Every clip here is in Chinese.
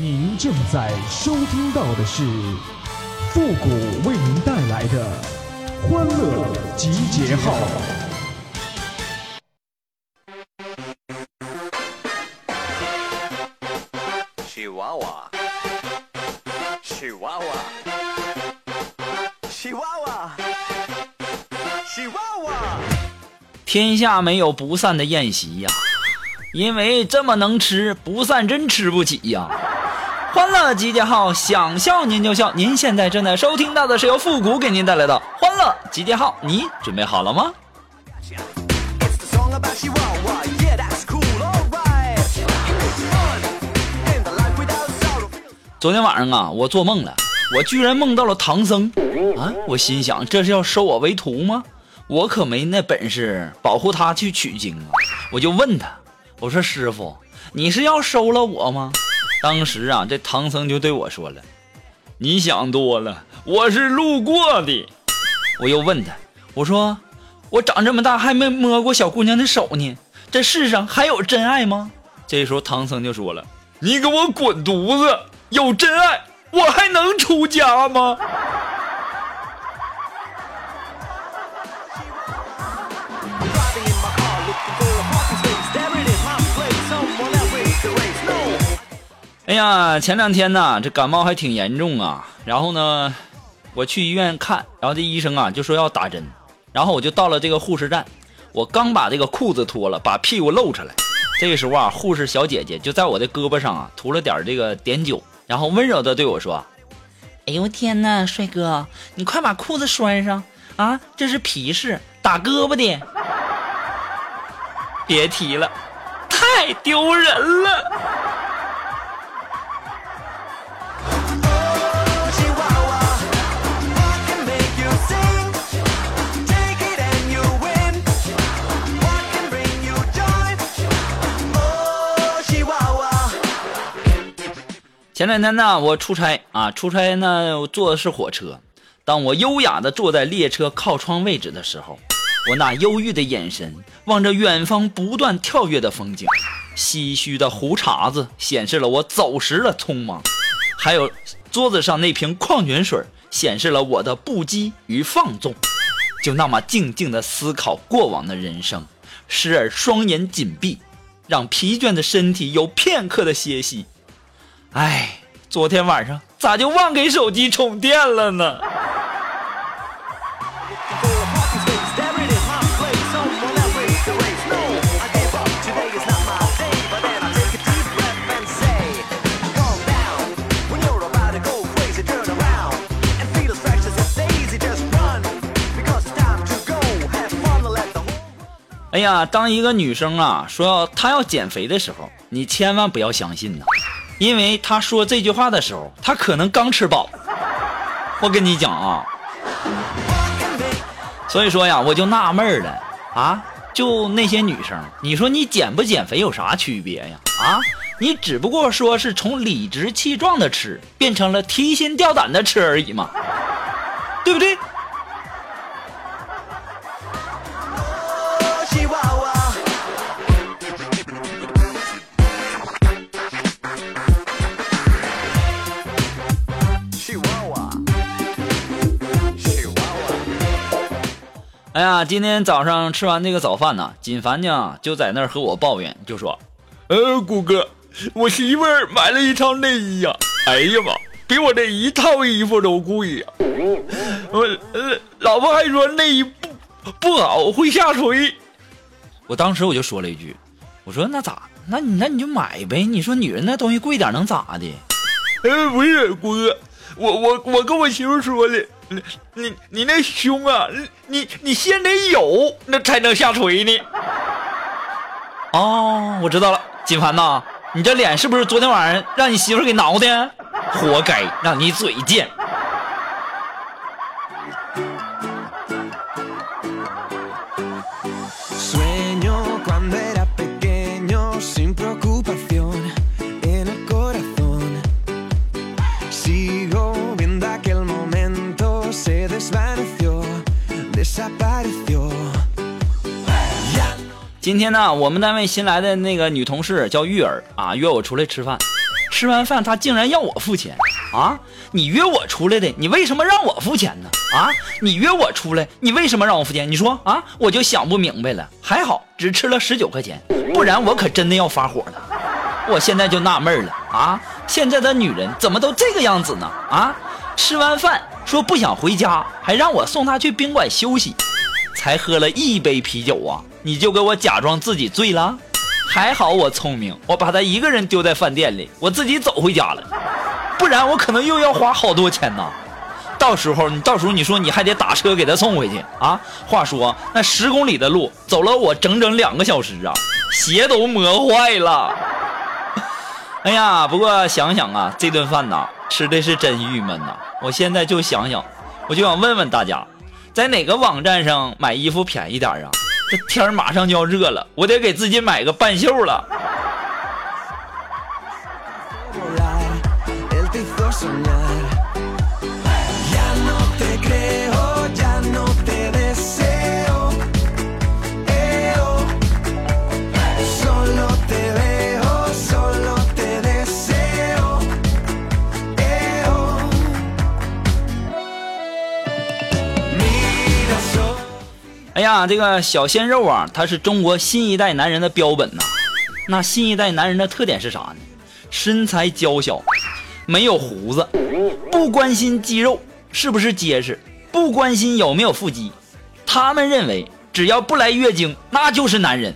您正在收听到的是复古为您带来的欢乐集结号。喜娃娃，喜娃娃，喜娃娃，喜娃娃。天下没有不散的宴席呀，因为这么能吃，不散真吃不起呀。欢乐集结号，想笑您就笑。您现在正在收听到的是由复古给您带来的欢乐集结号，你准备好了吗.昨天晚上啊，我做梦了，我居然梦到了唐僧啊！我心想，这是要收我为徒吗？我可没那本事保护他去取经啊！我就问他，我说师傅，你是要收了我吗？当时啊，这唐僧就对我说了：“你想多了，我是路过的。”我又问他，我说：“我长这么大还没摸过小姑娘的手呢，这世上还有真爱吗？”这时候唐僧就说了：“你给我滚犊子！有真爱，我还能出家吗？”哎呀，前两天呢，这感冒还挺严重啊。然后呢，我去医院看，然后这医生啊就说要打针，然后我就到了这个护士站，我刚把这个裤子脱了，把屁股露出来，这个时候啊，护士小姐姐就在我的胳膊上啊涂了点这个碘酒，然后温柔的对我说：“哎呦天哪，帅哥，你快把裤子拴上啊，这是皮试，打胳膊的。”别提了，太丢人了。前两天呢，我出差啊，出差呢，坐的是火车。当我优雅的坐在列车靠窗位置的时候，我那忧郁的眼神望着远方不断跳跃的风景，唏嘘的胡茬子显示了我走时的匆忙，还有桌子上那瓶矿泉水显示了我的不羁与放纵。就那么静静的思考过往的人生，时而双眼紧闭，让疲倦的身体有片刻的歇息。哎，昨天晚上咋就忘给手机充电了呢？哎呀，当一个女生啊说她要减肥的时候，你千万不要相信呢。因为他说这句话的时候，他可能刚吃饱。我跟你讲啊，所以说呀，我就纳闷了啊，就那些女生，你说你减不减肥有啥区别呀？啊，你只不过说是从理直气壮的吃变成了提心吊胆的吃而已嘛，对不对？哎呀，今天早上吃完这个早饭呢，锦凡呢就在那儿和我抱怨，就说：“呃，谷哥，我媳妇儿买了一套内衣呀、哎呀妈，比我这一套衣服都贵呀、我呃，老婆还说内衣不不好，会下垂。”我当时我就说了一句：“我说那咋？那你那你就买呗。你说女人那东西贵点能咋的？”呃，不是，谷哥，我我我跟我媳妇说了，你你你那胸啊，你你先得有，那才能下垂呢。哦，我知道了，金凡呐，你这脸是不是昨天晚上让你媳妇给挠的？活该，让你嘴贱。今天呢，我们单位新来的那个女同事叫玉儿啊，约我出来吃饭。吃完饭她竟然要我付钱啊！你约我出来的，你为什么让我付钱呢？啊！你约我出来，你为什么让我付钱？你说啊，我就想不明白了。还好只吃了十九块钱，不然我可真的要发火了。我现在就纳闷了啊，现在的女人怎么都这个样子呢？啊，吃完饭说不想回家，还让我送她去宾馆休息，才喝了一杯啤酒啊，你就给我假装自己醉了？还好我聪明，我把他一个人丢在饭店里，我自己走回家了，不然我可能又要花好多钱呢。到时候你到时候你说你还得打车给他送回去啊？话说那十公里的路走了我整整两个小时啊，鞋都磨坏了。哎呀，不过想想啊，这顿饭呐，吃的是真郁闷呐。我现在就想想，我就想问问大家，在哪个网站上买衣服便宜点啊？这天马上就要热了，我得给自己买个半袖了。呀，这个小鲜肉啊，他是中国新一代男人的标本呐。那新一代男人的特点是啥呢？身材娇小，没有胡子，不关心肌肉是不是结实，不关心有没有腹肌。他们认为，只要不来月经，那就是男人。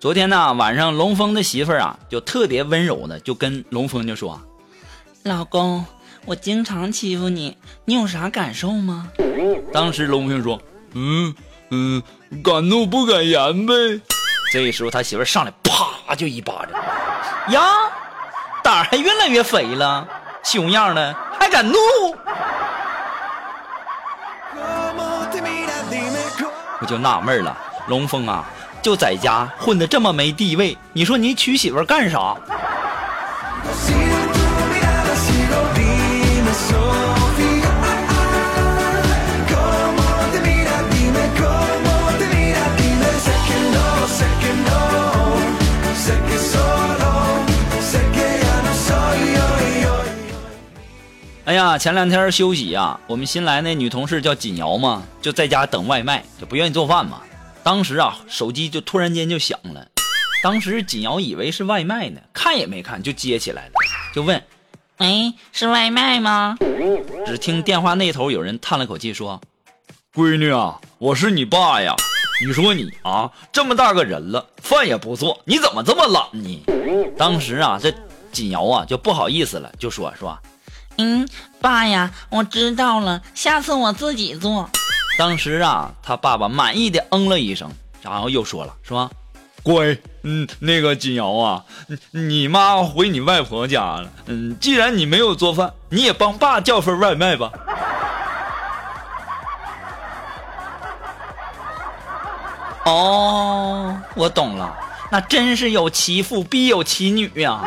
昨天呢，晚上龙峰的媳妇儿啊，就特别温柔的就跟龙峰就说：“老公，我经常欺负你，你有啥感受吗？”当时龙峰说：“嗯嗯，敢怒不敢言呗。”这时候他媳妇儿上来啪就一巴掌，呀，胆儿还越来越肥了，熊样的还敢怒.我就纳闷了，龙峰啊，就在家混的这么没地位，你说你娶媳妇干啥？哎呀，前两天休息呀，我们新来那女同事叫锦瑶嘛，就在家等外卖，就不愿意做饭嘛。当时啊，手机就突然间就响了，当时锦瑶以为是外卖呢，看也没看就接起来了，就问：“哎，是外卖吗？”只听电话那头有人叹了口气说：“闺女啊，我是你爸呀。你说你啊，这么大个人了，饭也不做，你怎么这么懒呢？”当时啊，这锦瑶啊就不好意思了，就说：“说。”嗯，爸呀，我知道了，下次我自己做。当时啊，他爸爸满意的嗯了一声，然后又说了，说：“乖，嗯，那个金瑶啊，你你妈回你外婆家了，嗯，既然你没有做饭，你也帮爸叫份外卖吧。”哦，我懂了，那真是有其父必有其女呀、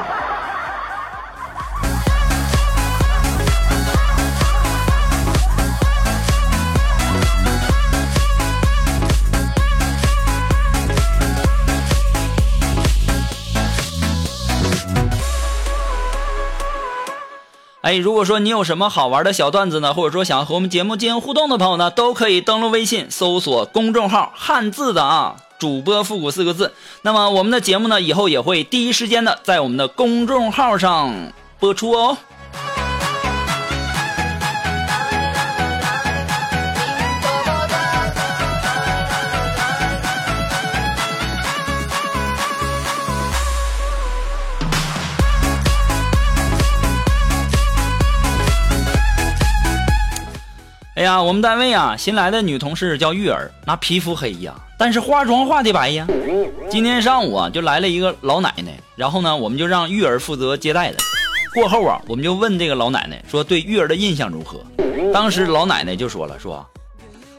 哎，如果说你有什么好玩的小段子呢，或者说想要和我们节目进行互动的朋友呢，都可以登录微信搜索公众号“汉字的啊主播复古”四个字。那么我们的节目呢，以后也会第一时间的在我们的公众号上播出哦。哎呀，我们单位啊，新来的女同事叫玉儿，那皮肤黑呀，但是化妆化的白呀。今天上午啊，就来了一个老奶奶，然后呢，我们就让玉儿负责接待的。过后啊，我们就问这个老奶奶说对玉儿的印象如何。当时老奶奶就说了，说：“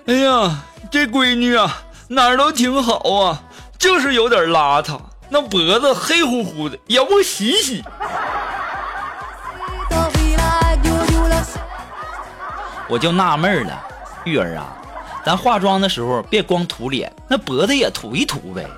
哎呀，这闺女啊，哪儿都挺好啊，就是有点邋遢，那脖子黑乎乎的，也不洗洗。我就纳闷了，玉儿啊，咱化妆的时候别光涂脸，那脖子也涂一涂呗。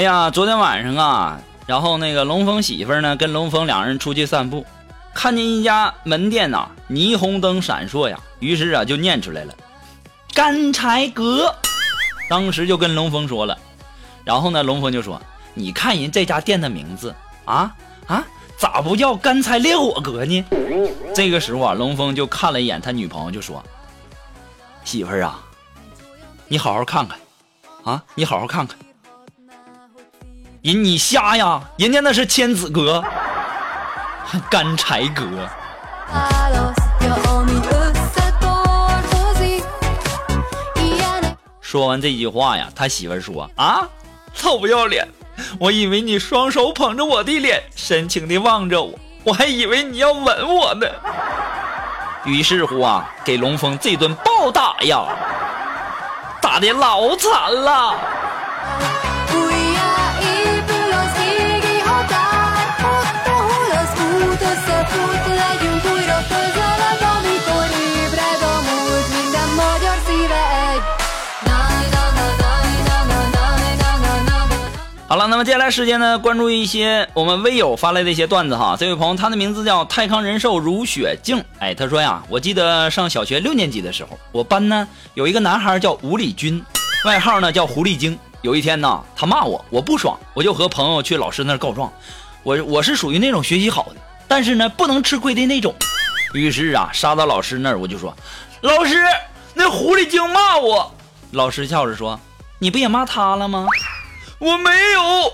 哎呀，昨天晚上啊，然后那个龙峰媳妇呢，跟龙峰两人出去散步，看见一家门店呐、霓虹灯闪烁呀，于是啊就念出来了，干柴阁。当时就跟龙峰说了，然后呢，龙峰就说，你看人这家店的名字啊啊，咋不叫干柴烈火阁呢？这个时候啊，龙峰就看了一眼他女朋友，就说，媳妇儿啊，你好好看看啊，你好好看看。人你瞎呀？人家那是千子阁，干柴阁。说完这句话呀，他媳妇说：“啊，臭不要脸！我以为你双手捧着我的脸，深情地望着我，我还以为你要吻我呢。”于是乎啊，给龙峰这顿暴打呀，打的老惨了。好了，那么接下来时间呢，关注一些我们微友发来的一些段子哈。这位朋友，他的名字叫泰康人寿如雪静，哎，他说呀，我记得上小学六年级的时候，我班呢有一个男孩叫吴礼军，外号呢叫狐狸精。有一天呢，他骂我，我不爽，我就和朋友去老师那儿告状。我我是属于那种学习好的，但是呢不能吃亏的那种。于是啊，杀到老师那儿，我就说，老师，那狐狸精骂我。老师笑着说，你不也骂他了吗？我没有，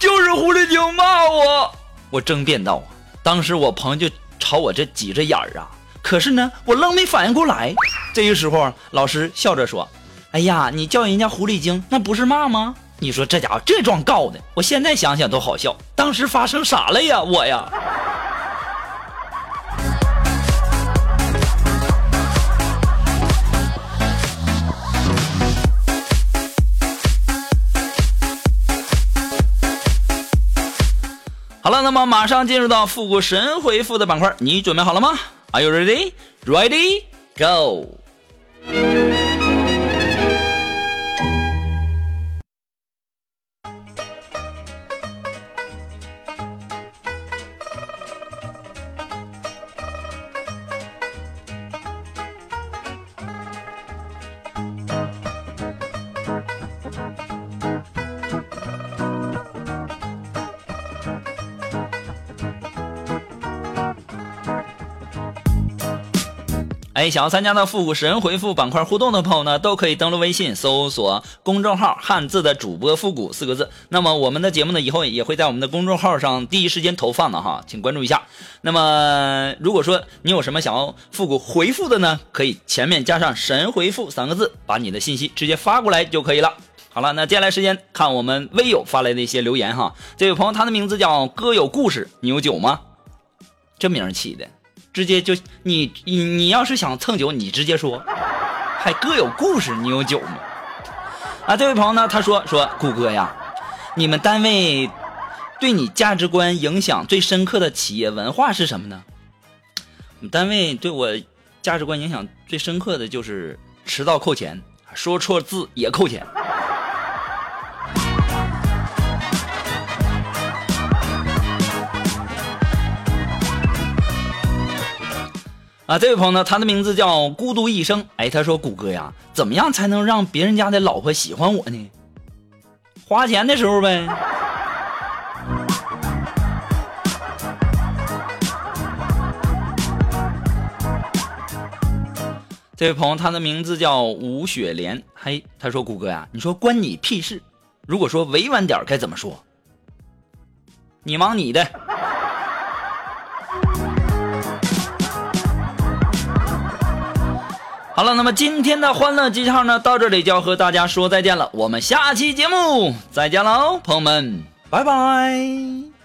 就是狐狸精骂我。我争辩道，当时我朋友就朝我这挤着眼儿啊，可是呢，我愣没反应过来。这个时候，老师笑着说：“哎呀，你叫人家狐狸精，那不是骂吗？”你说这家伙这状告的，我现在想想都好笑。当时发生啥了呀？我呀。那么马上进入到复古神回复的板块，你准备好了吗？Are you ready? Ready? Go! 哎，想要参加到复古神回复板块互动的朋友呢，都可以登录微信搜索公众号“汉字的主播复古”四个字。那么我们的节目呢，以后也会在我们的公众号上第一时间投放的哈，请关注一下。那么如果说你有什么想要复古回复的呢，可以前面加上“神回复”三个字，把你的信息直接发过来就可以了。好了，那接下来时间看我们微友发来的一些留言哈。这位朋友他的名字叫哥有故事，你有酒吗？这名起的。直接就你你你要是想蹭酒，你直接说，还各有故事，你有酒吗？啊，这位朋友呢，他说说谷歌呀，你们单位对你价值观影响最深刻的企业文化是什么呢？我们单位对我价值观影响最深刻的就是迟到扣钱，说错字也扣钱。啊，这位朋友呢，他的名字叫孤独一生。哎，他说：“谷歌呀，怎么样才能让别人家的老婆喜欢我呢？花钱的时候呗。”这位朋友，他的名字叫吴雪莲。嘿，他说：“谷歌呀，你说关你屁事？如果说委婉点该怎么说？你忙你的。”好了，那么今天的欢乐鸡汤呢，到这里就要和大家说再见了。我们下期节目再见喽，朋友们，拜拜。